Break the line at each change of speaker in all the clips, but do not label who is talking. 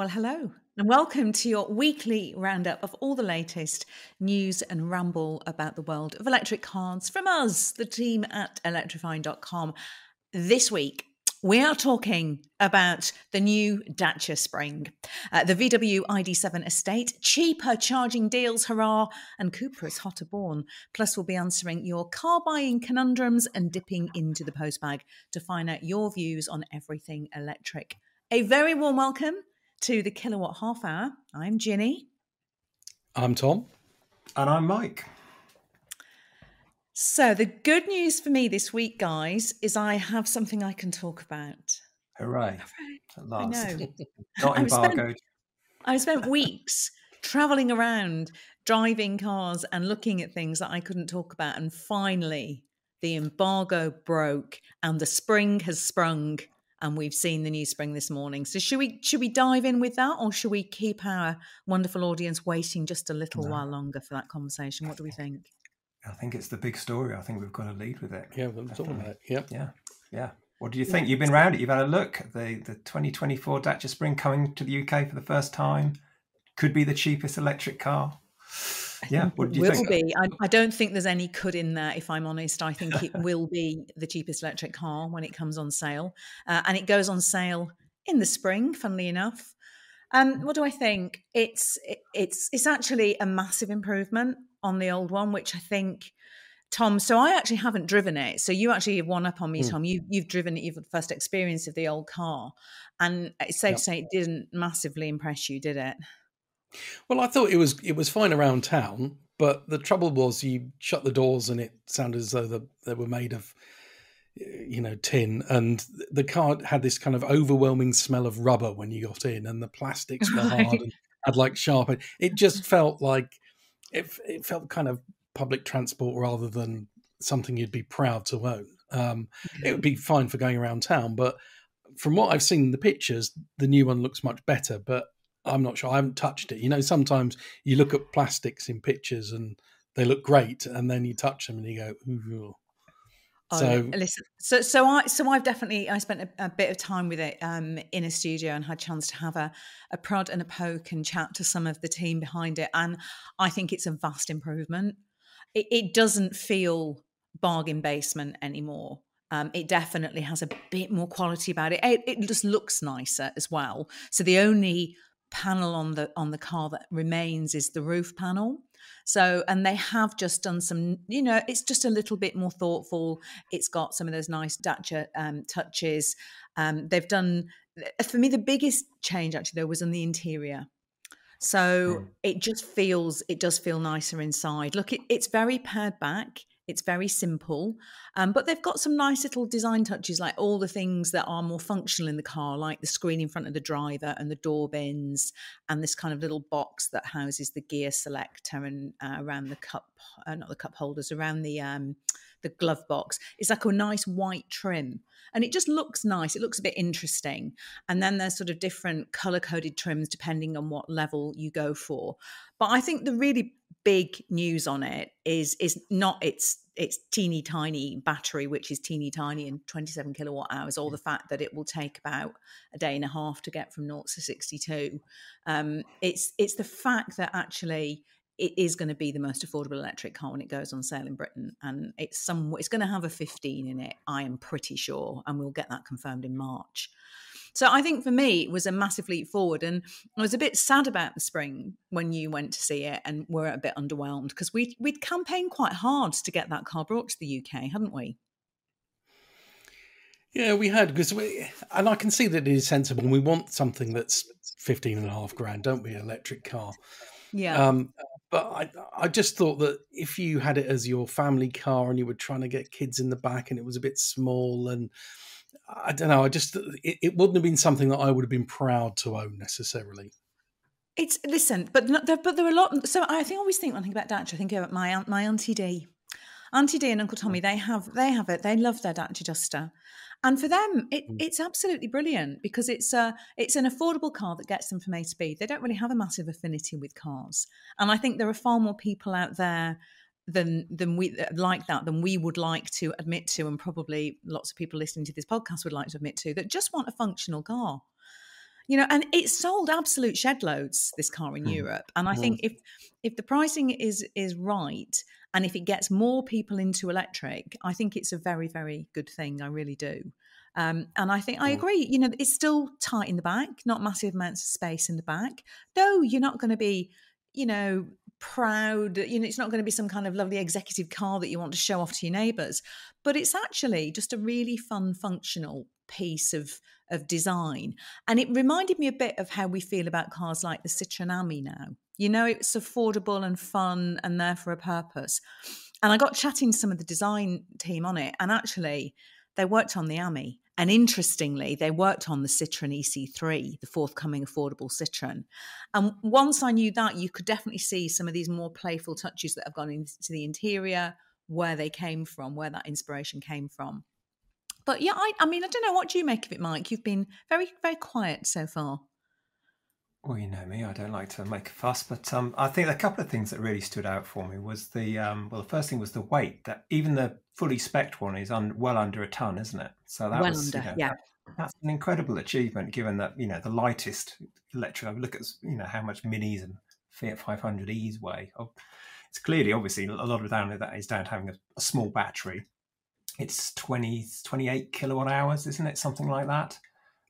Well, hello, and welcome to your weekly roundup of all the latest news and ramble about the world of electric cars from us, the team at electrifying.com. This week, we are talking about the new Dacia Spring, uh, the VW ID7 estate, cheaper charging deals, hurrah, and Cupra is hotter born. Plus, we'll be answering your car buying conundrums and dipping into the postbag to find out your views on everything electric. A very warm welcome to the Kilowatt Half Hour. I'm Ginny.
I'm Tom.
And I'm Mike.
So, the good news for me this week, guys, is I have something I can talk about.
Hooray. At last.
I know.
Not
I've spent-
embargoed.
I spent weeks traveling around, driving cars, and looking at things that I couldn't talk about. And finally, the embargo broke and the spring has sprung. And we've seen the new spring this morning. So should we should we dive in with that, or should we keep our wonderful audience waiting just a little
No.
while longer for that conversation? What do we think?
I think it's the big story. I think we've got to lead with it.
Yeah, we're talking about it. Yep.
Yeah. Yeah. What do you think? You've been round it. You've had a look. The the 2024 Dacia Spring coming to the UK for the first time. Could be the cheapest electric car. Yeah. What do you
will
think?
be. I, I don't think there's any could in there. If I'm honest, I think it will be the cheapest electric car when it comes on sale, uh, and it goes on sale in the spring. Funnily enough, um, what do I think? It's it, it's it's actually a massive improvement on the old one, which I think. Tom, so I actually haven't driven it. So you actually have one up on me,
Mm.
Tom. You you've driven it. You've had the first experience of the old car, and it's safe
Yep.
to say it didn't massively impress you, did it?
Well, I thought it was it was fine around town, but the trouble was you shut the doors and it sounded as though the, they were made of you know tin. And the car had this kind of overwhelming smell of rubber when you got in and the plastics were hard and had like sharp it just felt like it, it felt kind of public transport rather than something you'd be proud to own. Um, it would be fine for going around town but from what i've seen in the pictures the new one looks much better but i'm not sure i haven't touched it you know sometimes you look at plastics in pictures and they look great and then you touch them and you go ooh.
Oh,
so
listen, so so I so I've definitely I spent a, a bit of time with it um, in a studio and had a chance to have a, a prod and a poke and chat to some of the team behind it, and I think it's a vast improvement. It, it doesn't feel bargain basement anymore. Um, it definitely has a bit more quality about it. it. It just looks nicer as well. So the only panel on the on the car that remains is the roof panel. So, and they have just done some, you know, it's just a little bit more thoughtful. It's got some of those nice Dacia um, touches. Um, they've done, for me, the biggest change actually, though, was on the interior. So
Mm.
it just feels, it does feel nicer inside. Look, it, it's very pared back. It's very simple, um, but they've got some nice little design touches, like all the things that are more functional in the car, like the screen in front of the driver and the door bins, and this kind of little box that houses the gear selector and uh, around the cup, uh, not the cup holders, around the um, the glove box. It's like a nice white trim, and it just looks nice. It looks a bit interesting. And then there's sort of different color coded trims depending on what level you go for. But I think the really big news on it is is not its its teeny tiny battery, which is teeny tiny and 27 kilowatt hours, or the fact that it will take about a day and a half to get from 0 to 62. Um, it's it's the fact that actually it is going to be the most affordable electric car when it goes on sale in Britain, and it's some it's going to have a 15 in it. I am pretty sure, and we'll get that confirmed in March. So I think for me it was a massive leap forward, and I was a bit sad about the spring when you went to see it, and were a bit underwhelmed because we we'd campaigned quite hard to get that car brought to the UK, hadn't we?
Yeah, we had because we, and I can see that it is sensible. We want something that's 15 and a half grand, don't we? Electric car.
Yeah.
Um, but I, I just thought that if you had it as your family car and you were trying to get kids in the back and it was a bit small and I don't know, I just it, it wouldn't have been something that I would have been proud to own necessarily.
It's listen, but not, there, but there are a lot. So I think I always think when I think about Dacia, I think about my aunt, my auntie D, auntie D and Uncle Tommy. They have they have it. They love their Dacia Duster, and for them, it,
Mm.
it's absolutely brilliant because it's a it's an affordable car that gets them from A to B. They don't really have a massive affinity with cars, and I think there are far more people out there than than we like that than we would like to admit to, and probably lots of people listening to this podcast would like to admit to that just want a functional car you know, and it sold absolute shed loads this car in mm. Europe. And I mm. think if if the pricing is is right and if it gets more people into electric, I think it's a very very good thing. I really do. Um, and I think I agree. You know, it's still tight in the back, not massive amounts of space in the back. No, you're not going to be, you know, proud. You know, it's not going to be some kind of lovely executive car that you want to show off to your neighbours. But it's actually just a really fun, functional piece of of design. And it reminded me a bit of how we feel about cars like the Citroen Ami now. You know, it's affordable and fun and there for a purpose. And I got chatting to some of the design team on it, and actually, they worked on the Ami. And interestingly, they worked on the Citroen EC3, the forthcoming affordable Citroen. And once I knew that, you could definitely see some of these more playful touches that have gone into the interior, where they came from, where that inspiration came from. But yeah, I, I mean, I don't know. What do you make of it, Mike? You've been very, very quiet so far.
Well, you know me, I don't like to make a fuss, but um, I think a couple of things that really stood out for me was the um, well, the first thing was the weight. That even the fully spec one is un, well under a ton, isn't it?
So that well was,
under,
you know, yeah. That,
that's an incredible achievement, given that you know the lightest electric. Look at you know how much Minis and Fiat 500es weigh. Oh, it's clearly, obviously, a lot of down that is down to having a, a small battery it's 20, 28 kilowatt hours, isn't it? Something like that.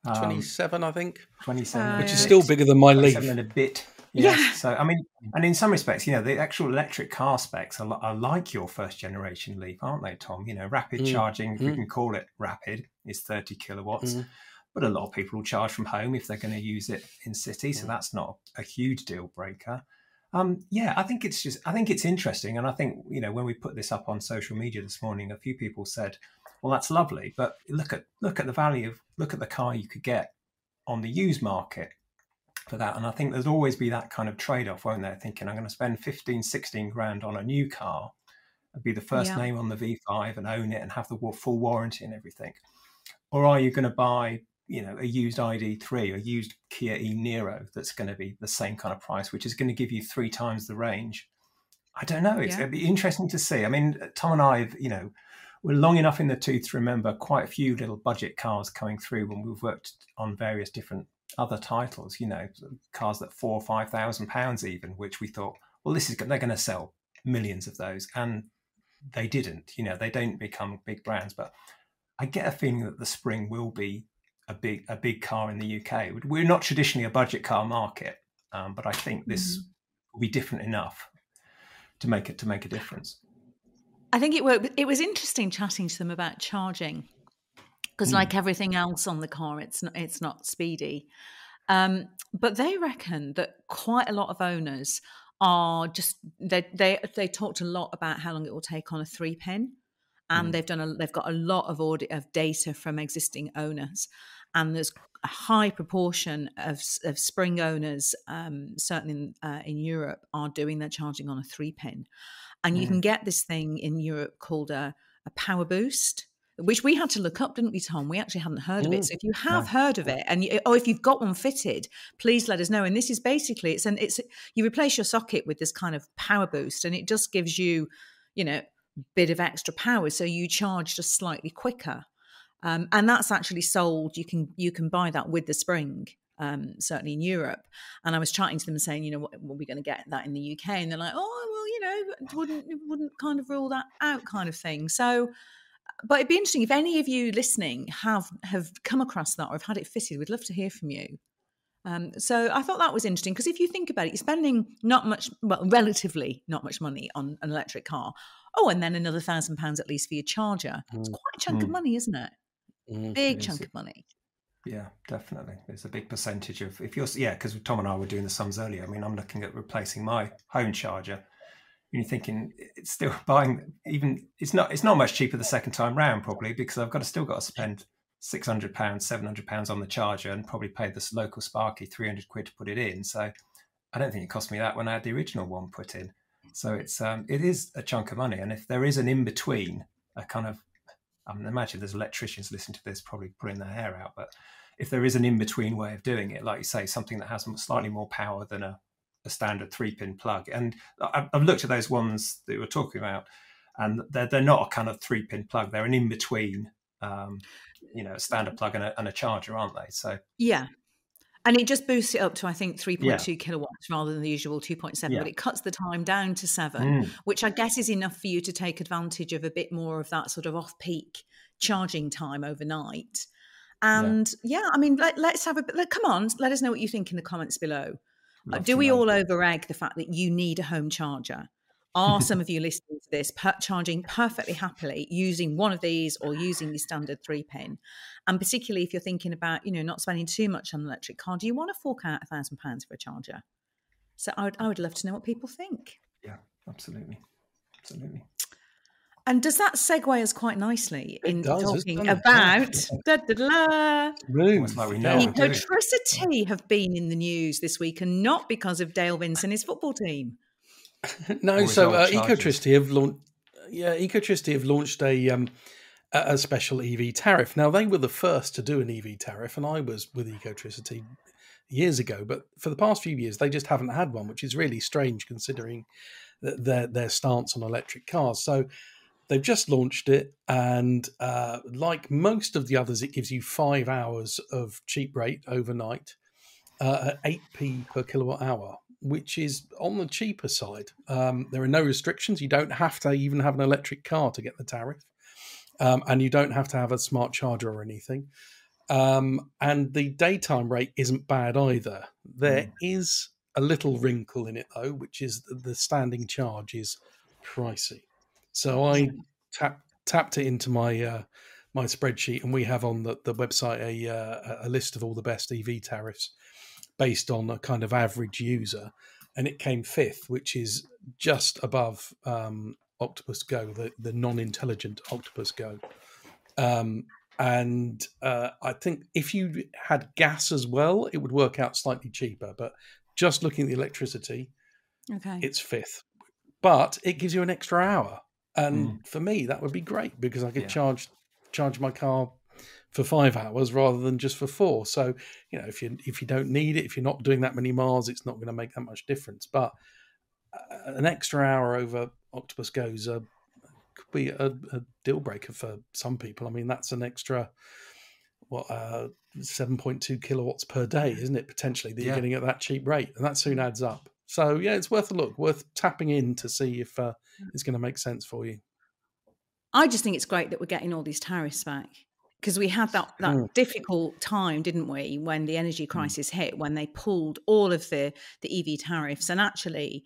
Um, 27, I think.
27. Uh,
which is still bigger than my Leaf.
and a bit. Yes. Yeah. So, I mean, and in some respects, you know, the actual electric car specs are, are like your first generation Leaf, aren't they, Tom? You know, rapid mm. charging, if mm. we can call it rapid, is 30 kilowatts. Mm. But a lot of people will charge from home if they're going to use it in city. So mm. that's not a huge deal breaker. Um, yeah, I think it's just I think it's interesting, and I think you know when we put this up on social media this morning, a few people said, "Well, that's lovely, but look at look at the value of look at the car you could get on the used market for that." And I think there's always be that kind of trade off, won't there? Thinking I'm going to spend 15, 16 grand on a new car, and be the first yeah. name on the V5 and own it and have the full warranty and everything, or are you going to buy you know a used ID3 a used Kia e Niro that's going to be the same kind of price, which is going to give you three times the range. I don't know. It's, yeah. It'd be interesting to see. I mean, Tom and I, have, you know, we're long enough in the tooth to remember quite a few little budget cars coming through when we've worked on various different other titles. You know, cars that four or five thousand pounds even, which we thought, well, this is they're going to sell millions of those, and they didn't. You know, they don't become big brands, but I get a feeling that the spring will be a big a big car in the UK. We're not traditionally a budget car market, um, but I think this mm. will be different enough to make it to make a difference.
I think it worked. It was interesting chatting to them about charging because, mm. like everything else on the car, it's not it's not speedy. Um, but they reckon that quite a lot of owners are just they they they talked a lot about how long it will take on a three pin and mm. they've done a, they've got a lot of audit of data from existing owners and there's a high proportion of, of spring owners, um, certainly in, uh, in Europe, are doing their charging on a three pin. And you can mm. get this thing in Europe called a, a power boost which we had to look up, didn't we, Tom? We actually hadn't heard of it. So if you have yeah. heard of it, and you, or if you've got one fitted, please let us know. And this is basically it's an it's you replace your socket with this kind of power boost, and it just gives you, you know, bit of extra power, so you charge just slightly quicker. Um, and that's actually sold. You can you can buy that with the spring. Um, certainly in Europe. And I was chatting to them saying, you know, what, what are we going to get that in the UK? And they're like, oh, well, you know, wouldn't wouldn't kind of rule that out, kind of thing. So, but it'd be interesting if any of you listening have have come across that or have had it fitted. We'd love to hear from you. Um, so I thought that was interesting because if you think about it, you're spending not much, well, relatively not much money on an electric car. Oh, and then another thousand pounds at least for your charger. It's mm, quite a chunk mm. of money, isn't it? Mm, big chunk of money.
Yeah, definitely. There's a big percentage of if you're yeah, because Tom and I were doing the sums earlier. I mean, I'm looking at replacing my home charger. And you're thinking it's still buying even it's not it's not much cheaper the second time round probably because I've got to still got to spend six hundred pounds, seven hundred pounds on the charger and probably pay this local Sparky three hundred quid to put it in. So I don't think it cost me that when I had the original one put in. So it's um it is a chunk of money. And if there is an in between, a kind of I mean, imagine there's electricians listening to this probably pulling their hair out. But if there is an in between way of doing it, like you say, something that has slightly more power than a, a standard three pin plug, and I've looked at those ones that you were talking about, and they're, they're not a kind of three pin plug, they're an in between. Um, you know, a standard plug and a, and a charger, aren't they? So
yeah, And it just boosts it up to, I think, 3.2 yeah. kilowatts rather than the usual 2.7, yeah. but it cuts the time down to seven, mm. which I guess is enough for you to take advantage of a bit more of that sort of off peak charging time overnight. And yeah, yeah I mean, let, us have a bit, come on, let us know what you think in the comments below. Uh, do we all over egg the fact that you need a home charger? Are some of you listening to this per- charging perfectly happily using one of these or using the standard three pin? And particularly if you're thinking about, you know, not spending too much on an electric car, do you want to fork out a thousand pounds for a charger? So I would, I would love to know what people think.
Yeah, absolutely. Absolutely.
And does that segue us quite nicely in does, talking about da, da, da, Ecotricity have been in the news this week, and not because of Dale Vince and his football team.
no, so uh, Ecotricity have launched. Yeah, Ecotricity have launched a um, a special EV tariff. Now they were the first to do an EV tariff, and I was with Ecotricity years ago. But for the past few years, they just haven't had one, which is really strange considering their their stance on electric cars. So they've just launched it, and uh, like most of the others, it gives you five hours of cheap rate overnight uh, at 8p per kilowatt hour, which is on the cheaper side. Um, there are no restrictions. You don't have to even have an electric car to get the tariff, um, and you don't have to have a smart charger or anything. Um, and the daytime rate isn't bad either. There mm. is a little wrinkle in it though, which is the standing charge is pricey. So I tap, tapped it into my uh, my spreadsheet, and we have on the, the website a uh, a list of all the best EV tariffs based on a kind of average user, and it came fifth, which is just above um, Octopus Go, the, the non-intelligent Octopus Go. Um, and uh, I think if you had gas as well, it would work out slightly cheaper. But just looking at the electricity, okay, it's fifth. But it gives you an extra hour, and mm. for me that would be great because I could yeah. charge charge my car for five hours rather than just for four. So, you know, if you if you don't need it, if you're not doing that many miles, it's not going to make that much difference. But uh, an extra hour over Octopus Goes uh, could be a, a, deal breaker for some people. I mean, that's an extra what uh, seven point two kilowatts per day, isn't it? Potentially that you're getting at that cheap rate, and that soon adds up. So yeah, it's worth a look, worth tapping in to see if uh, it's going to make sense for you.
I just think it's great that we're getting all these tariffs back because we had that that mm. difficult time, didn't we, when the energy mm. crisis mm. hit, when they pulled all of the the EV tariffs, and actually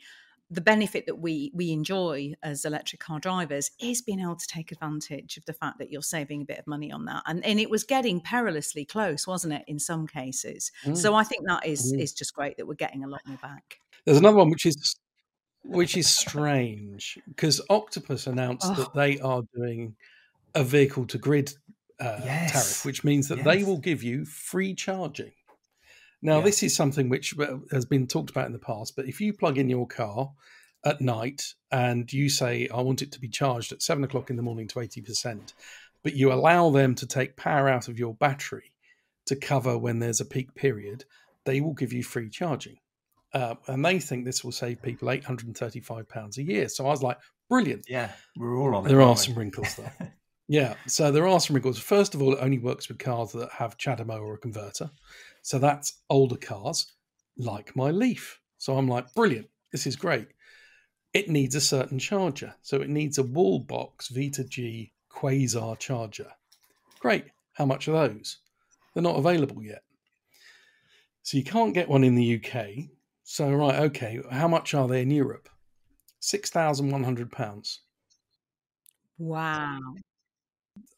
the benefit that we we enjoy as electric car drivers is being able to take advantage of the fact that you're saving a bit of money on that and and it was getting perilously close wasn't it in some cases mm. so i think that is mm. is just great that we're getting a lot more back
there's another one which is which is strange because octopus announced oh. that they are doing a vehicle to grid uh, yes. tariff, which means that yes. they will give you free charging. Now, this is something which uh, has been talked about in the past, but if you plug in your car at night and you say, I want it to be charged at seven o'clock in the morning to 80%, but you allow them to take power out of your battery to cover when there's a peak period, they will give you free charging. Uh, and they think this will save people £835 a year. So I was like, brilliant.
Yeah, we're all on it.
There are some wrinkles there. Yeah, so there are some wrinkles. First of all, it only works with cars that have CHAdeMO or a converter. So that's older cars, like my Leaf. So I'm like, brilliant, this is great. It needs a certain charger. So it needs a Wallbox V2G Quasar charger. Great. How much are those? They're not available yet. So you can't get one in the UK. So, right, okay, how much are they in Europe? £6,100.
Wow.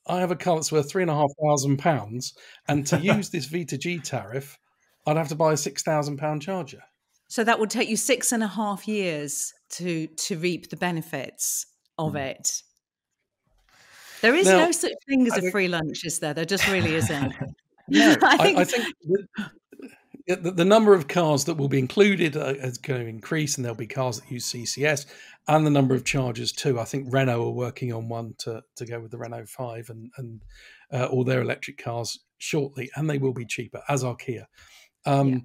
I have a car that's worth three and a half thousand pounds, and to use this V2G tariff, I'd have to buy a six thousand pound charger.
So that would take you six and a half years to to reap the benefits of mm. it. There is now, no such thing as I a free lunch, is there? There just really isn't.
no, I think, I, I think the, the, number of cars that will be included uh, is going to increase, and there'll be cars that use CCS, and the number of chargers too. I think Renault are working on one to to go with the Renault Five and and uh, all their electric cars shortly, and they will be cheaper, as are Kia. Um, yeah.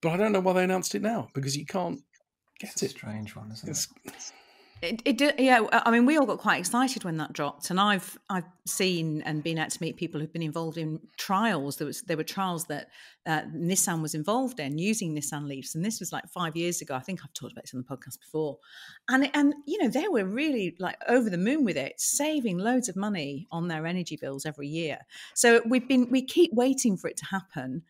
But I don't know why they announced it now because you can't get
it's
it.
strange one, isn't it's, it?
It, it did, yeah. I mean, we all got quite excited when that dropped, and I've I've seen and been out to meet people who've been involved in trials. There was there were trials that uh, Nissan was involved in using Nissan Leafs, and this was like five years ago. I think I've talked about this on the podcast before, and and you know they were really like over the moon with it, saving loads of money on their energy bills every year. So we've been we keep waiting for it to happen.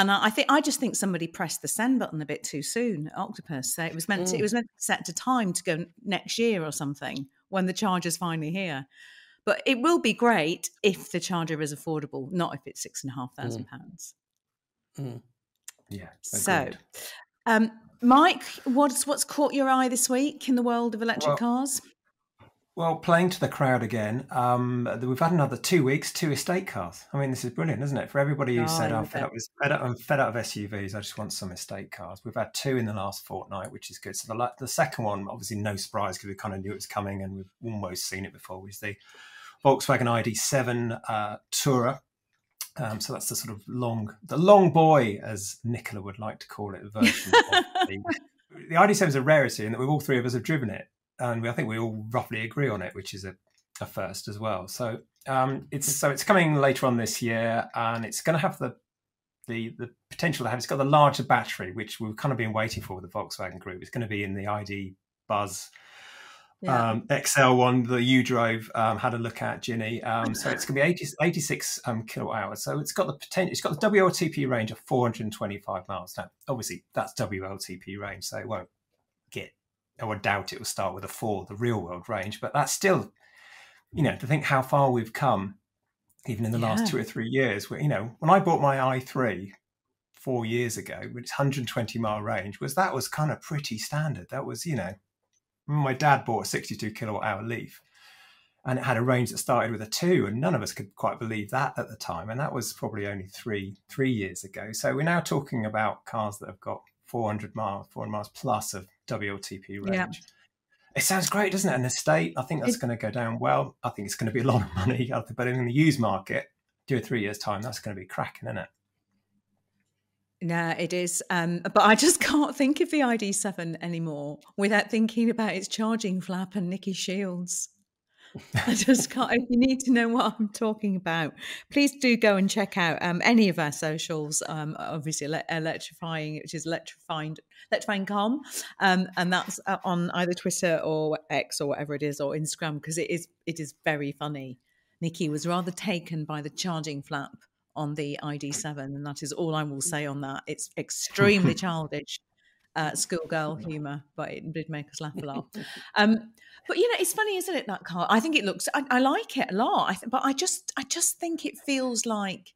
And I think I just think somebody pressed the send button a bit too soon at Octopus. So it was meant to, it mm. was meant to set to time to go next year or something when the charger's finally here. But it will be great if the charger is affordable, not if it's six and a half thousand mm. pounds.
Mm. Yeah. Agreed.
So, um, Mike, what's what's caught your eye this week in the world of electric well, cars?
Well, playing to the crowd again, um, we've had another two weeks, two estate cars. I mean, this is brilliant, isn't it? For everybody who oh, said, I'm fed, up with, fed, up, I'm fed up of SUVs, I just want some estate cars. We've had two in the last fortnight, which is good. So the, the second one, obviously no surprise because we kind of knew it was coming and we've almost seen it before, was the Volkswagen ID7 uh, Tourer. Um, so that's the sort of long, the long boy, as Nicola would like to call it, version of the, the ID7 is a rarity in that we all three of us have driven it and I think we all roughly agree on it, which is a, a first as well. So um, it's so it's coming later on this year, and it's going to have the the the potential to have. It's got the larger battery, which we've kind of been waiting for with the Volkswagen Group. It's going to be in the ID Buzz. Yeah. Um, XL one that you drove um, had a look at Ginny. Um, so it's going to be 80, 86 um, kilowatt hours. So it's got the potential. It's got the WLTP range of 425 miles. Now, obviously, that's WLTP range, so it won't I would doubt it will start with a four, the real world range, but that's still, you know, to think how far we've come, even in the yeah. last two or three years. Where you know, when I bought my i3 four years ago, which 120 mile range, was that was kind of pretty standard. That was, you know, mm, my dad bought a 62 kilowatt hour Leaf, and it had a range that started with a two, and none of us could quite believe that at the time, and that was probably only three three years ago. So we're now talking about cars that have got 400 miles, 400 miles plus of WLTP range. Yeah. It sounds great, doesn't it? An estate, I think that's going to go down well. I think it's going to be a lot of money. But in the used market, two or three years' time, that's going to be cracking, isn't it?
No, it is. Um, but I just can't think of the ID7 anymore without thinking about its charging flap and Nikki Shields. I just can't. If you need to know what I'm talking about, please do go and check out um, any of our socials. Um, obviously, ele- electrifying, which is electrifying, electrifying.com, um, and that's uh, on either Twitter or X or whatever it is, or Instagram, because it is it is very funny. Nikki was rather taken by the charging flap on the ID7, and that is all I will say on that. It's extremely childish uh, schoolgirl humour, but it did make us laugh a lot. Um, but you know, it's funny, isn't it? That car. I think it looks. I, I like it a lot. I th- but I just, I just think it feels like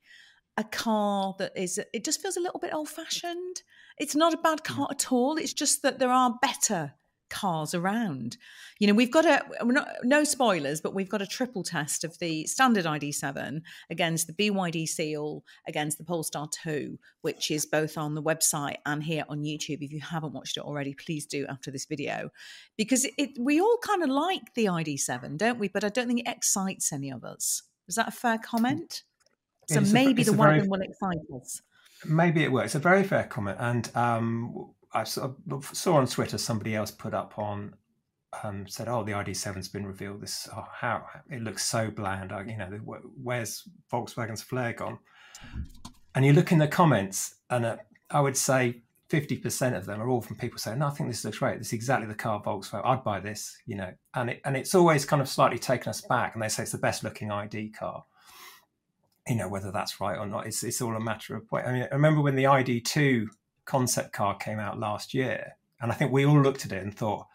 a car that is. It just feels a little bit old fashioned. It's not a bad mm. car at all. It's just that there are better cars around. You know, we've got a not, no spoilers, but we've got a triple test of the standard ID7 against the BYD Seal, against the Polestar 2, which is both on the website and here on YouTube. If you haven't watched it already, please do after this video, because it, we all kind of like the ID7, don't we? But I don't think it excites any of us. Is that a fair comment? So maybe a, the wagon very, will excite us.
Maybe it will. It's a very fair comment, and um, I saw, on Twitter somebody else put up on um, said, "Oh, the ID7's been revealed. This oh, how it looks so bland. I, you know, where's Volkswagen's flair gone?" And you look in the comments, and uh, I would say fifty percent of them are all from people saying, "No, I think this looks great. This is exactly the car Volkswagen. I'd buy this." You know, and it, and it's always kind of slightly taken us back. And they say it's the best looking ID car. You know, whether that's right or not, it's it's all a matter of point. I mean, I remember when the ID2 concept car came out last year, and I think we all looked at it and thought,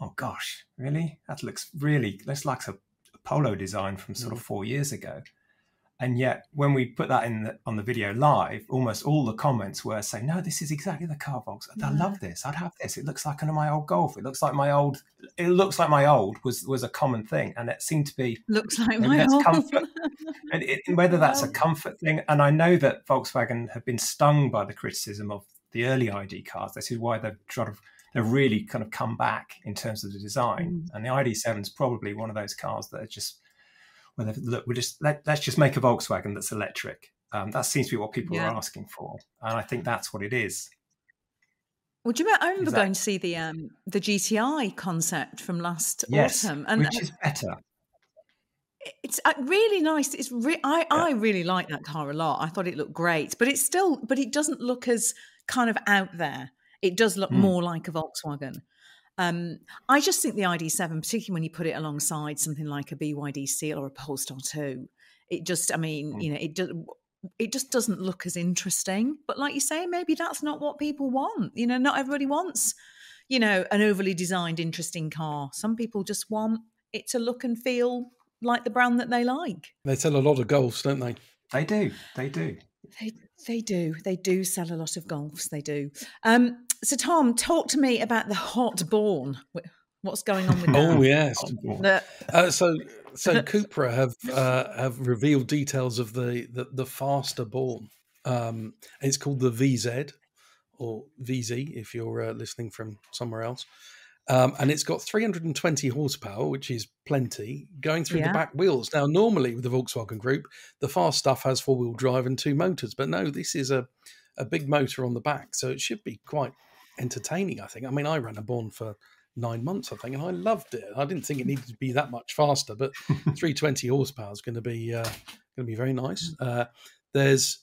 "Oh gosh, really? That looks really looks like a, a polo design from sort of mm. four years ago." And yet, when we put that in the, on the video live, almost all the comments were saying, "No, this is exactly the car box. I love this. I'd have this. It looks like one of my old Golf. It looks like my old. It looks like my old was was a common thing, and it seemed to be
looks like my old.
Comfort. and it, whether that's a comfort thing, and I know that Volkswagen have been stung by the criticism of the early ID cars. This is why they've sort of they've really kind of come back in terms of the design. Mm. And the ID7 is probably one of those cars that are just well, look, we just let, us just make a Volkswagen that's electric. Um, that seems to be what people yeah. are asking for, and I think that's what it is.
Well, do you remember, I remember going to see the um, the GTI concept from last
yes,
autumn,
and which is better.
It's uh, really nice. It's re- I yeah. I really like that car a lot. I thought it looked great, but it's still, but it doesn't look as kind of out there. It does look mm. more like a Volkswagen. Um, I just think the ID7, particularly when you put it alongside something like a BYD Seal or a Polestar 2, it just, I mean, mm. you know, it does. It just doesn't look as interesting. But like you say, maybe that's not what people want. You know, not everybody wants, you know, an overly designed, interesting car. Some people just want it to look and feel like the brand that they like.
They sell a lot of golfs, don't they?
They do. They do.
They they do. They do sell a lot of golfs. They do. Um, so, Tom, talk to me about the hot born. What's going on with that?
Oh yes. Uh, so, so Cupra have uh, have revealed details of the the, the faster born. Um, it's called the VZ or VZ if you're uh, listening from somewhere else. Um, and it's got 320 horsepower, which is plenty, going through yeah. the back wheels. Now, normally with the Volkswagen Group, the fast stuff has four wheel drive and two motors, but no, this is a, a big motor on the back, so it should be quite entertaining. I think. I mean, I ran a Born for nine months, I think, and I loved it. I didn't think it needed to be that much faster, but 320 horsepower is going to be uh, going to be very nice. Uh, there's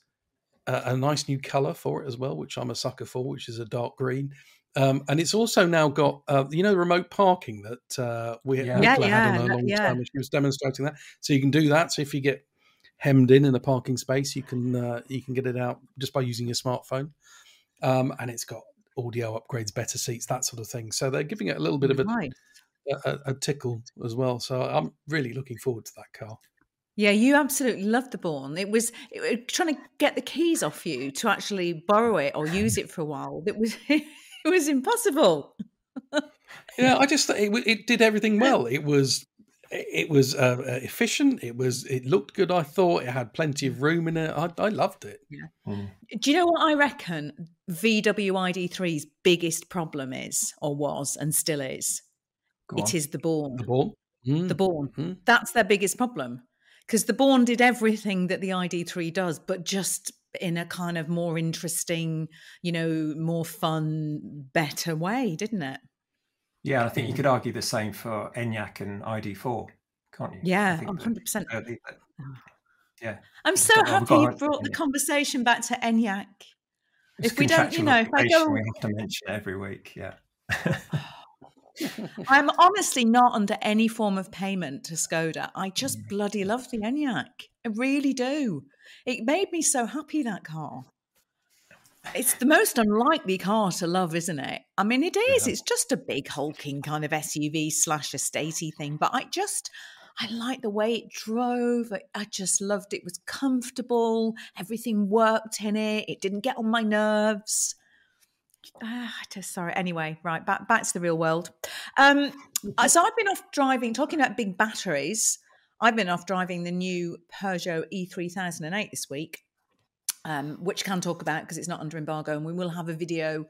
a, a, nice new color for it as well, which I'm a sucker for, which is a dark green. Um, and it's also now got, uh, you know, remote parking that uh, we yeah.
yeah,
yeah, had on a long yeah. time, and she was demonstrating that. So you can do that. So if you get hemmed in in a parking space, you can uh, you can get it out just by using your smartphone. Um, and it's got audio upgrades, better seats, that sort of thing. So they're giving it a little bit of a, right. a, a tickle as well. So I'm really looking forward to that car.
Yeah, you absolutely loved the Born. It was, it was trying to get the keys off you to actually borrow it or use it for a while. It was it was impossible.
yeah, I just it, it did everything well. It was it was uh, uh, efficient. It was it looked good. I thought it had plenty of room in it. I, I loved it.
Yeah. Mm. Do you know what I reckon? VW ID3's biggest problem is, or was, and still is. Go it on. is the born.
The born.
Mm. The born. Mm. That's their biggest problem because the born did everything that the ID3 does, but just in a kind of more interesting, you know, more fun, better way, didn't it?
Yeah, I think you could argue the same for Enyaq and ID4, can't you?
Yeah, hundred percent.
Yeah,
I'm so happy you brought the conversation back to Enyaq. if we don't, you know, if I go,
we have to mention every week. Yeah.
I'm honestly not under any form of payment to Skoda. I just bloody love the Enyaq. I really do. It made me so happy that car. It's the most unlikely car to love, isn't it? I mean, it is. Yeah. It's just a big hulking kind of SUV slash estatey thing, but I just I like the way it drove. I just loved it. it was comfortable. Everything worked in it. It didn't get on my nerves. Uh, just sorry. Anyway, right back back to the real world. Um, so I've been off driving, talking about big batteries. I've been off driving the new Peugeot E3008 this week, um, which can talk about because it's not under embargo, and we will have a video.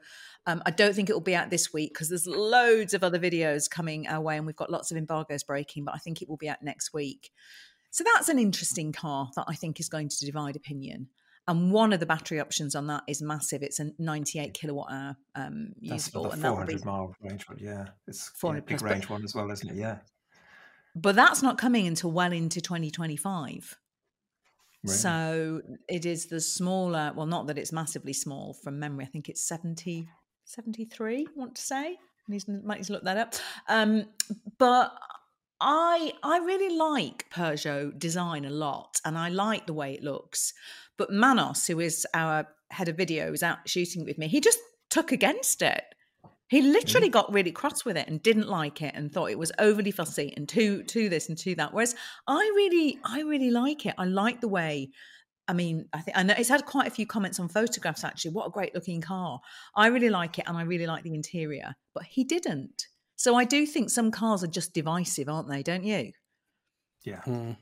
Um, I don't think it will be out this week because there's loads of other videos coming our way, and we've got lots of embargoes breaking. But I think it will be out next week. So that's an interesting car that I think is going to divide opinion. And one of the battery options on that is massive. It's a 98 kilowatt hour um, usable.
That's the 400 mile range one. Yeah, it's a yeah, big range but, one as well, isn't it? Yeah.
But that's not coming until well into 2025. Really? So it is the smaller, well, not that it's massively small from memory. I think it's 70, 73, I want to say. I might need to look that up. Um, but I I really like Peugeot design a lot, and I like the way it looks. But Manos, who is our head of video, was out shooting with me. He just took against it. He literally mm. got really cross with it and didn't like it and thought it was overly fussy and too to this and to that. Whereas I really, I really like it. I like the way. I mean, I think I know it's had quite a few comments on photographs. Actually, what a great looking car! I really like it, and I really like the interior. But he didn't. So I do think some cars are just divisive, aren't they? Don't you?
Yeah. Mm.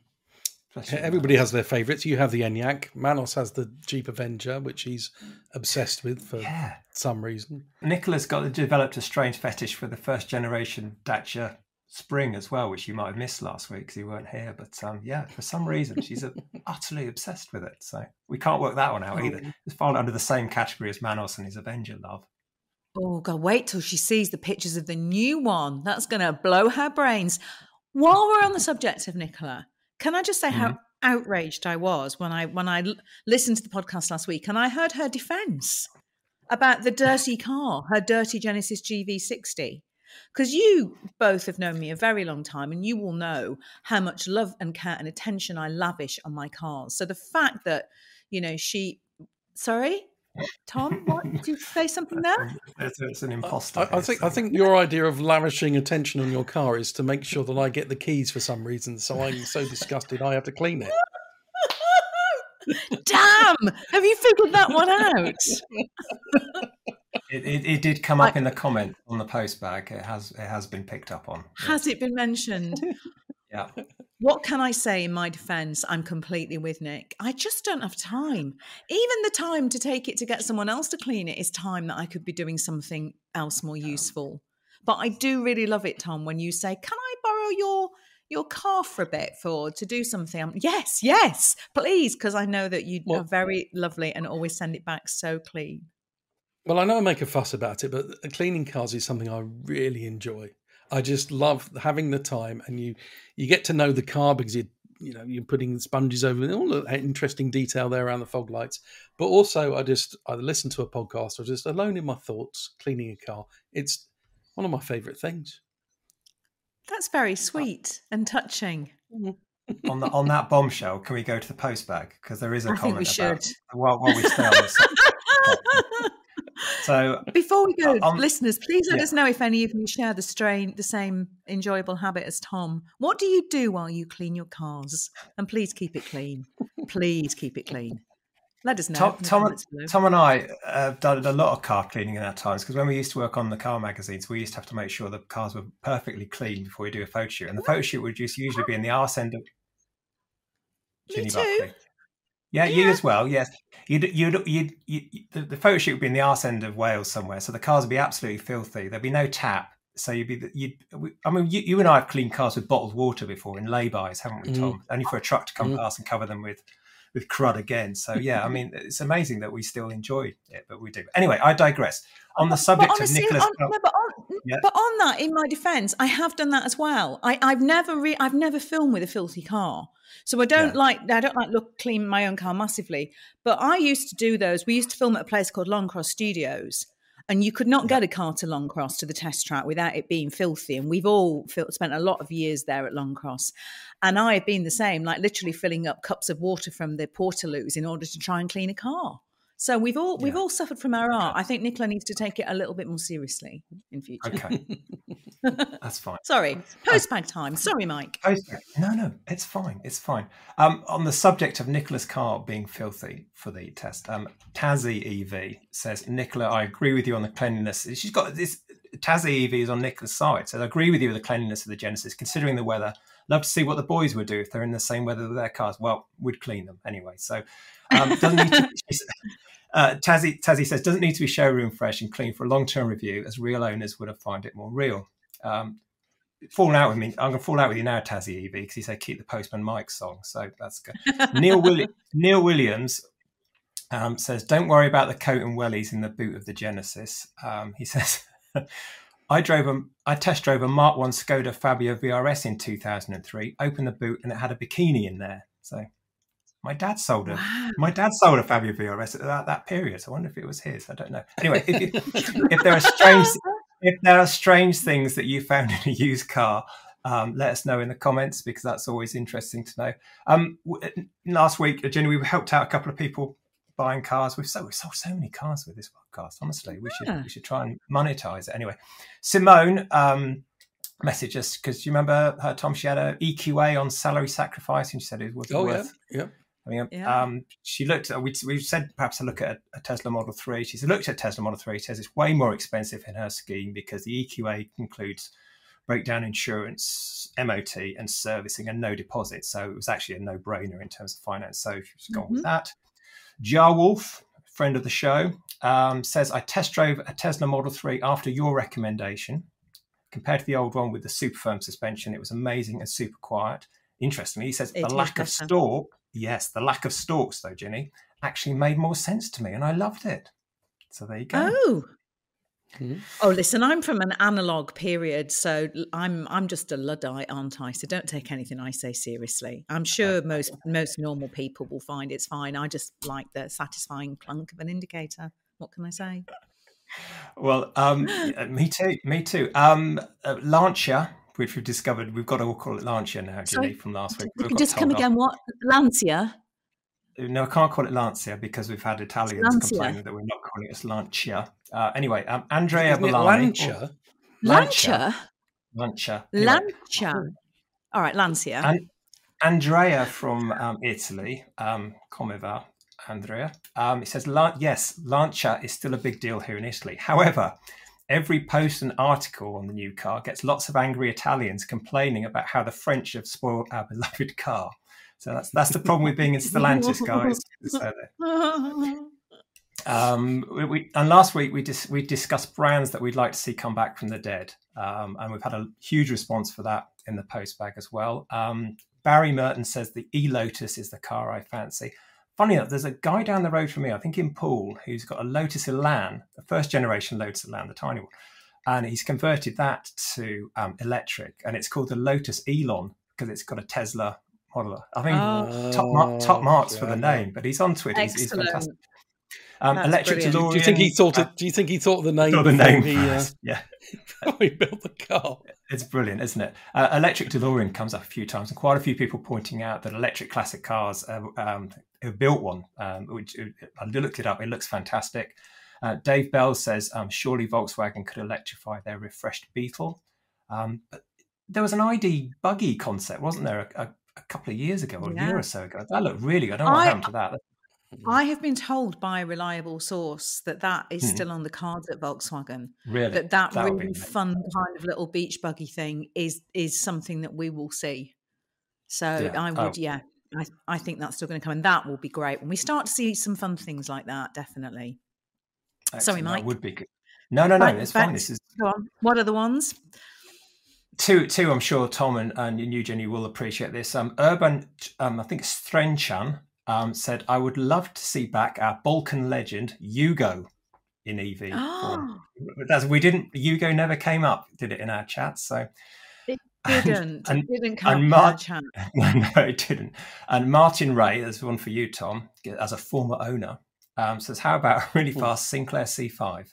Everybody has their favourites. You have the Enyaq. Manos has the Jeep Avenger, which he's obsessed with for yeah. some reason.
Nicola's got developed a strange fetish for the first generation Dacia Spring as well, which you might have missed last week because you weren't here. But um, yeah, for some reason, she's utterly obsessed with it. So we can't work that one out either. Oh. It's fallen under the same category as Manos and his Avenger love.
Oh God, wait till she sees the pictures of the new one. That's gonna blow her brains. While we're on the subject of Nicola, can I just say mm-hmm. how outraged I was when I when I l- listened to the podcast last week and I heard her defense about the dirty car, her dirty Genesis GV60. Because you both have known me a very long time and you will know how much love and care and attention I lavish on my cars. So the fact that, you know, she, sorry? Tom, what did you say something there?
It's, it's an imposter.
I, I, think I think your idea of lavishing attention on your car is to make sure that I get the keys for some reason, so I'm so disgusted I have to clean it.
Damn! Have you figured that one out?
It, it, it, did come up I, in the comment on the post bag. It has it has been picked up on.
Has it been mentioned?
Yeah.
What can I say in my defense? I'm completely with Nick. I just don't have time. Even the time to take it to get someone else to clean it is time that I could be doing something else more useful. But I do really love it, Tom, when you say, "Can I borrow your your car for a bit for to do something?" I'm, yes, yes, please, because I know that you well, are very lovely and always send it back so clean.
Well, I know I make a fuss about it, but uh, cleaning cars is something I really enjoy. I just love having the time, and you you get to know the car because you you know you're putting sponges over all the interesting detail there around the fog lights. But also, I just I listen to a podcast or just alone in my thoughts cleaning a car. It's one of my favourite things.
That's very sweet and touching.
on the, on that bombshell, can we go to the post bag because there is a
I
comment
think we
about
should.
while, while we stay on this. So
before we go, um, listeners, please let yeah. us know if any of you share the strain, the same enjoyable habit as Tom. What do you do while you clean your cars? And please keep it clean. please keep it clean. Let us know.
Tom, Tom, Tom and I have done a lot of car cleaning in our times because when we used to work on the car magazines, we used to have to make sure the cars were perfectly clean before we do a photo shoot. And the photo shoot would just usually be in the arse end of
Ginny Buckley.
Yeah, yeah, you as well. Yes, you'd you'd you'd, you'd the, the, photo shoot would be in the arse end of Wales somewhere, so the cars would be absolutely filthy. There'd be no tap, so you'd be you'd. I mean, you, you, and I have cleaned cars with bottled water before in laybys, haven't we, Tom? Mm. Only for a truck to come mm. past and cover them with with crud again. So yeah, I mean, it's amazing that we still enjoy it, but we do. Anyway, I digress. On the subject honestly, of Nicholas,
on, no, but, on, yeah. but on that, in my defence, I have done that as well. I, have never, re- I've never filmed with a filthy car. So I don't yeah. like I don't like look clean my own car massively. But I used to do those. We used to film at a place called Longcross Studios. And you could not get a car to Longcross to the test track without it being filthy. And we've all spent a lot of years there at Longcross. And I have been the same, like literally filling up cups of water from the portaloos in order to try and clean a car. So we've all yeah. we've all suffered from our art. I think Nicola needs to take it a little bit more seriously in future.
Okay, that's fine.
Sorry, post bag time. Sorry, Mike.
No, no, it's fine. It's fine. Um, on the subject of Nicola's car being filthy for the test, um, Tazzy EV says, Nicola, I agree with you on the cleanliness. She's got this. Tazzy EV is on Nicola's side, so I agree with you with the cleanliness of the Genesis, considering the weather. Love to see what the boys would do if they're in the same weather with their cars. Well, we'd clean them anyway. So um, doesn't need to, uh, Tazzy, Tazzy says doesn't need to be showroom fresh and clean for a long term review, as real owners would have found it more real. Um, falling out with me. I'm going to fall out with you now, Tazzy EV, because he said keep the Postman Mike song. So that's good. Neil, Willi- Neil Williams um, says, don't worry about the coat and wellies in the boot of the Genesis. Um, he says, I drove a, I test drove a Mark One Skoda Fabia VRS in 2003. Opened the boot and it had a bikini in there. So my dad sold a wow. my dad sold a Fabia VRS at that, that period. So I wonder if it was his. I don't know. Anyway, if, if there are strange if there are strange things that you found in a used car, um, let us know in the comments because that's always interesting to know. Um, last week, Ginny, we helped out a couple of people buying cars. We've sold, we've sold so many cars with this podcast. Honestly, we should we should try and monetize it anyway. Simone um, messaged us because you remember her, Tom. She had a EQA on salary sacrifice, and she said it was oh, worth.
Yeah. yeah.
I mean, yeah. um, she looked. We we said perhaps a look at a, a, Tesla Model Three. She's looked at Tesla Model Three. Says it's way more expensive in her scheme because the EQA includes breakdown insurance, MOT, and servicing, and no deposit. So it was actually a no-brainer in terms of finance. So she's gone mm-hmm. with that. Jar Wolf, friend of the show, um, says I test drove a Tesla Model Three after your recommendation. Compared to the old one with the super firm suspension, it was amazing and super quiet. Interestingly, he says it the lack of stalk yes, the lack of stalks, though, Ginny, actually made more sense to me, and I loved it. So there you go.
Oh, Mm-hmm. Oh, listen, I'm from an analog period, so I'm I'm just a luddite, aren't I? So don't take anything I say seriously. I'm sure most most normal people will find it's fine. I just like the satisfying clunk of an indicator. What can I say?
Well, um, me too. Me too. Um, uh, Lancia, which we've discovered, we've got to all call it Lancia now, Ginny, from last week.
We've just come again. What Lancia?
No, I can't call it Lancia because we've had Italians complaining that we're not calling it Lancia. Uh, anyway, um, Andrea Bellani.
Lancia?
Lancia?
Lancia.
Lancia. All right, Lancia. And
Andrea from um, Italy, um, come va, Andrea? Um, it says, yes, Lancia is still a big deal here in Italy. However, every post and article on the new car gets lots of angry Italians complaining about how the French have spoiled our beloved car. So that's that's the problem with being in Stellantis, guys. Um, we, we, and last week we dis, we discussed brands that we'd like to see come back from the dead, um, and we've had a huge response for that in the post bag as well. Um, Barry Merton says the E Lotus is the car I fancy. Funny enough, there's a guy down the road from me, I think in Poole, who's got a Lotus Elan, the first generation Lotus Elan, the tiny one, and he's converted that to um, electric, and it's called the Lotus Elon because it's got a Tesla modeler. I think oh. top top marks yeah. for the name, but he's on Twitter. He's, he's, fantastic. Um, electric brilliant. DeLorean.
Do you think he thought? It, do you think he thought the name?
the name. He, uh, yeah.
he built the car.
It's brilliant, isn't it? Uh, electric DeLorean comes up a few times, and quite a few people pointing out that electric classic cars uh, um, have built one. Um, which I looked it up. It looks fantastic. Uh, Dave Bell says um, surely Volkswagen could electrify their refreshed Beetle. Um, there was an ID buggy concept, wasn't there, a, a, a couple of years ago or yeah. a year or so ago? That looked really good. I don't know what I, happened to that.
I have been told by a reliable source that that is hmm. still on the cards at Volkswagen.
Really,
that that, that really fun kind of little beach buggy thing is is something that we will see. So yeah. I would, oh. yeah, I I think that's still going to come, and that will be great when we start to see some fun things like that. Definitely.
Excellent. Sorry, Mike. That would be good. No, no, no. It's fine. This is.
Go on. What are the ones?
Two, two. I'm sure Tom and, and you, Ginny, will appreciate this. Um, Urban, um, I think it's Strenchan um, said, I would love to see back our Balkan legend, Yugo, in EV. Oh. That's, we didn't, Yugo never came up, did it, in our chat? So.
It didn't. And, it didn't come up in our chat.
No, no, it didn't. And Martin Ray, there's one for you, Tom, as a former owner, um, says, How about a really fast Sinclair C5?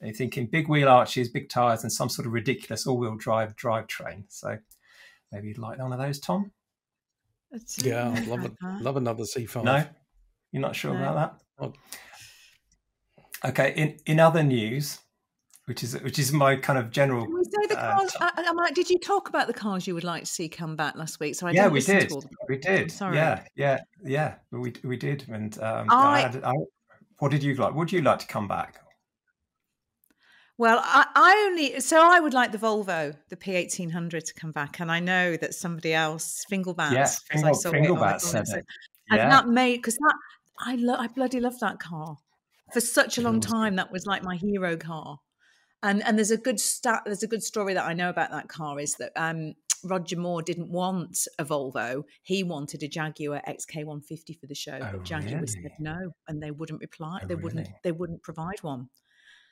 you're thinking big wheel arches, big tyres, and some sort of ridiculous all wheel drive drivetrain. So maybe you'd like one of those, Tom?
Yeah, I'd love, a, love another C5.
No, you're not sure no. about that. Okay. In in other news, which is which is my kind of general.
Can we say the uh, cars? Uh, I, I, did you talk about the cars you would like to see come back last week? So I
yeah, we did. We did. sorry. Yeah, yeah, yeah. We we did. And um, I, I, had, I, what did you like? Would you like to come back?
Well, I, I, only so I would like the Volvo, the P1800 to come back, and I know that somebody else, Fingelbats,
yes, Fingal, Fingelbats said it,
yeah. and that made because that I lo- I bloody love that car for such a long time. That was like my hero car, and and there's a good stat, there's a good story that I know about that car is that um, Roger Moore didn't want a Volvo. He wanted a Jaguar XK150 for the show, oh, but Jaguar really? said no, and they wouldn't reply. Oh, they wouldn't. Really? They wouldn't provide one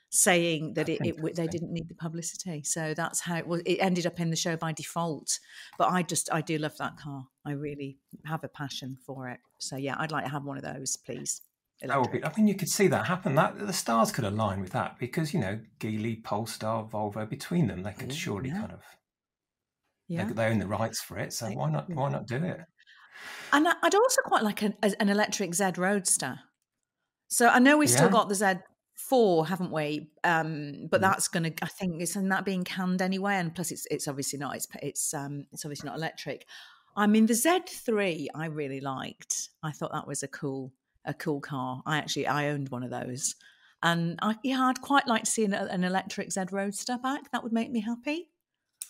saying that it, it, they didn't need the publicity. So that's how it was. It ended up in the show by default. But I just I do love that car. I really have a passion for it. So yeah, I'd like to have one of those, please.
That would be. I mean, you could see that happen. That the stars could align with that because you know, Geely, Polestar, Volvo. Between them, they could oh, surely yeah. kind of. Yeah. They, they, own the rights for it, so why not? Why not do it?
And I'd also quite like an, an electric Z Roadster. So I know we've yeah. still got the Z four, haven't we? Um, but mm. that's going to, I think, it's that being canned anyway, and plus, it's it's obviously not. It's it's um, it's obviously not electric. I mean, the Z3 I really liked. I thought that was a cool a cool car. I actually I owned one of those, and I yeah, I'd quite like to see an, an electric Z Roadster back. That would make me happy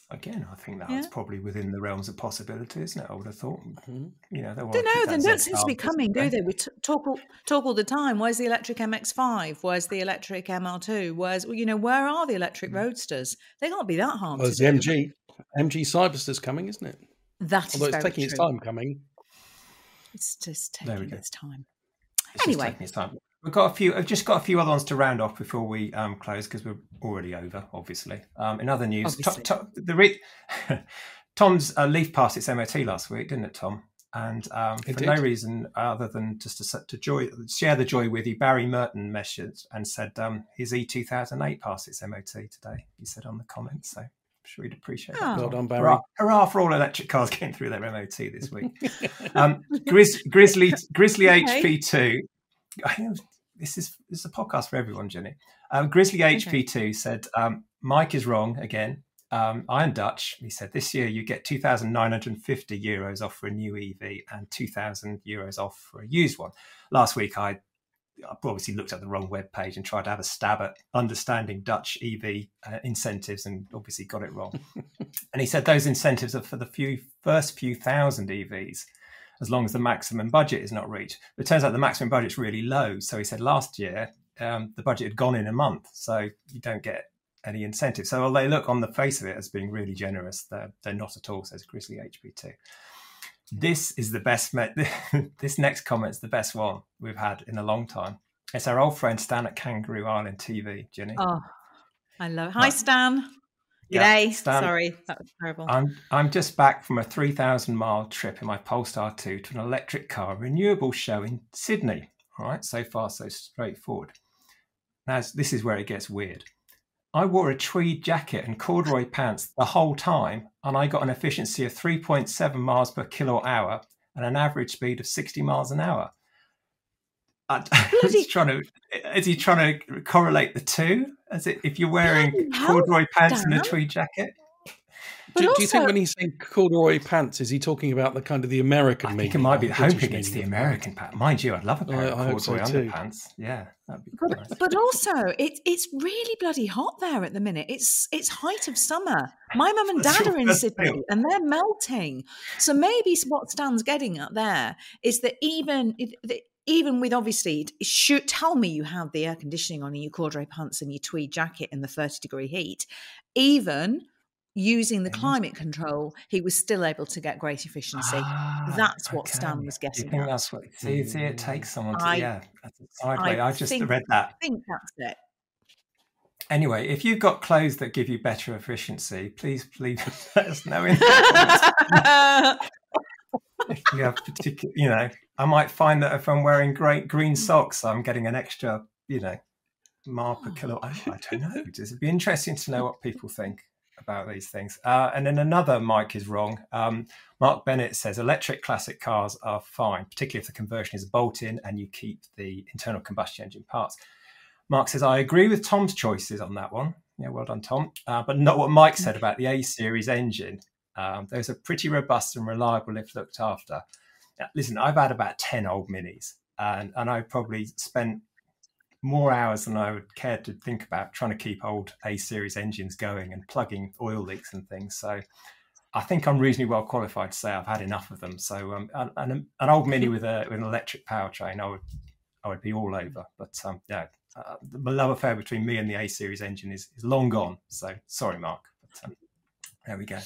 again, I think that's yeah. probably within the realms of possibility, isn't it? I would have thought, mm-hmm. you know, they
don't know. They don't seem to be coming, do they? We t- talk all, talk all the time. Where's the electric MX-5? Where's the electric MR2? Where's you know where are the electric mm. roadsters? They can't be that hard.
Well, there's the MG MG Cyberster's coming, isn't it?
That
Although
it's
taking
true.
its time coming.
It's just taking its time.
It's
anyway,
its time. We've got a few. I've just got a few other ones to round off before we um, close because we're already over, obviously. Um, in other news, to, to, the re- Tom's uh, Leaf passed its MOT last week, didn't it, Tom? And um, for no reason other than just to, to joy, share the joy with you, Barry Merton messaged and said um, his E2008 passed its MOT today. He said on the comments, so I'm sure he'd appreciate
oh.
that.
Well done, Barry.
Hurrah, hurrah, for all electric cars getting through their MOT this week. um, Grizz, Grizzly Grizzly okay. HP2. This is this is a podcast for everyone, Ginny. Um, Grizzly okay. HP2 said um, Mike is wrong again um, am Dutch, he said, this year you get 2,950 euros off for a new EV and 2,000 euros off for a used one. Last week, I obviously looked at the wrong web page and tried to have a stab at understanding Dutch EV uh, incentives and obviously got it wrong. and he said those incentives are for the few first few thousand EVs as long as the maximum budget is not reached. But it turns out the maximum budget is really low. So he said last year um, the budget had gone in a month, so you don't get any incentive. So while they look on the face of it as being really generous, they're, they're not at all, says Grizzly HP2. This is the best, me- this next comment's the best one we've had in a long time. It's our old friend Stan at Kangaroo Island TV, Ginny.
Oh, I love. Hi, Stan. G'day. Yeah, Stan, Sorry, that was terrible.
I'm I'm just back from a 3,000 mile trip in my Polestar 2 to an electric car renewable show in Sydney. All right, so far so straightforward. Now this is where it gets weird. I wore a tweed jacket and corduroy pants the whole time, and I got an efficiency of 3.7 miles per kilowatt hour and an average speed of 60 miles an hour. is he trying to is he trying to correlate the two? As it, if you're wearing corduroy pants and a tweed jacket?
Do, also, do, you think when he's saying corduroy pants, is he talking about the kind of the American?
I think it might be hoping it's the American pants. Mind you, I'd love a pair of corduroy so underpants. Yeah, that'd be
but,
nice.
but also, it, it's really bloody hot there at the minute. It's it's height of summer. My mum and dad are in Sydney, and they're melting. So maybe what Stan's getting at there is that even even with obviously, should tell me you have the air conditioning on in your corduroy pants and your tweed jacket in the 30 degree heat, even using the climate control, he was still able to get great efficiency. Ah, that's what okay. Stan was getting.
You think
at.
that's what? See, see, it takes someone to. I, yeah, I, I just think, read that.
I think that's it.
Anyway, if you've got clothes that give you better efficiency, please, please let us know. if you have particular, you know, I might find that if I'm wearing great green mm. socks, I'm getting an extra, you know, mile per kilo. I, I don't know. It'd be interesting to know what people think about these things. Uh, and then another Mike is wrong. Um, Mark Bennett says electric classic cars are fine, particularly if the conversion is bolt in and you keep the internal combustion engine parts. Mark says, I agree with Tom's choices on that one. Yeah, well done, Tom. Uh, but not what Mike said about the A series engine. Um, those are pretty robust and reliable if looked after. Now, listen, I've had about 10 old minis and, and I probably spent more hours than I would care to think about trying to keep old A series engines going and plugging oil leaks and things. So I think I'm reasonably well qualified to say I've had enough of them. So um, an, an old Mini with, a, with an electric powertrain, I would I would be all over. But um, yeah, uh, the love affair between me and the A series engine is, is long gone. So sorry, Mark. But, um, there we go.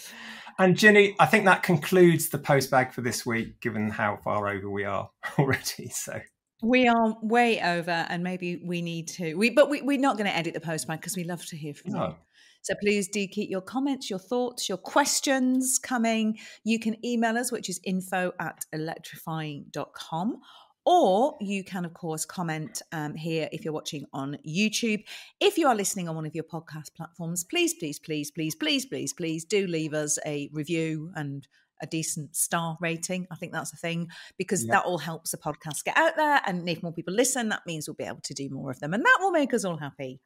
And Ginny, I think that concludes the post bag for this week, given how far over we are already. So
we are way over, and maybe we need to. We, but we, we're not going to edit the postman because we love to hear from no. you. So please do keep your comments, your thoughts, your questions coming. You can email us, which is info at electrifying.com. Or you can, of course, comment um, here if you're watching on YouTube. If you are listening on one of your podcast platforms, please, please, please, please, please, please, please do leave us a review and a decent star rating. I think that's a thing because yep. that all helps the podcast get out there. And if more people listen, that means we'll be able to do more of them. And that will make us all happy.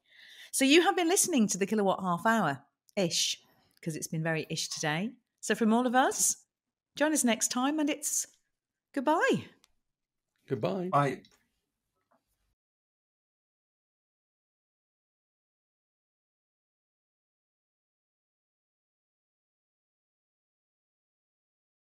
So you have been listening to the Kilowatt Half Hour ish because it's been very ish today. So from all of us, join us next time and it's goodbye.
Goodbye.
Bye.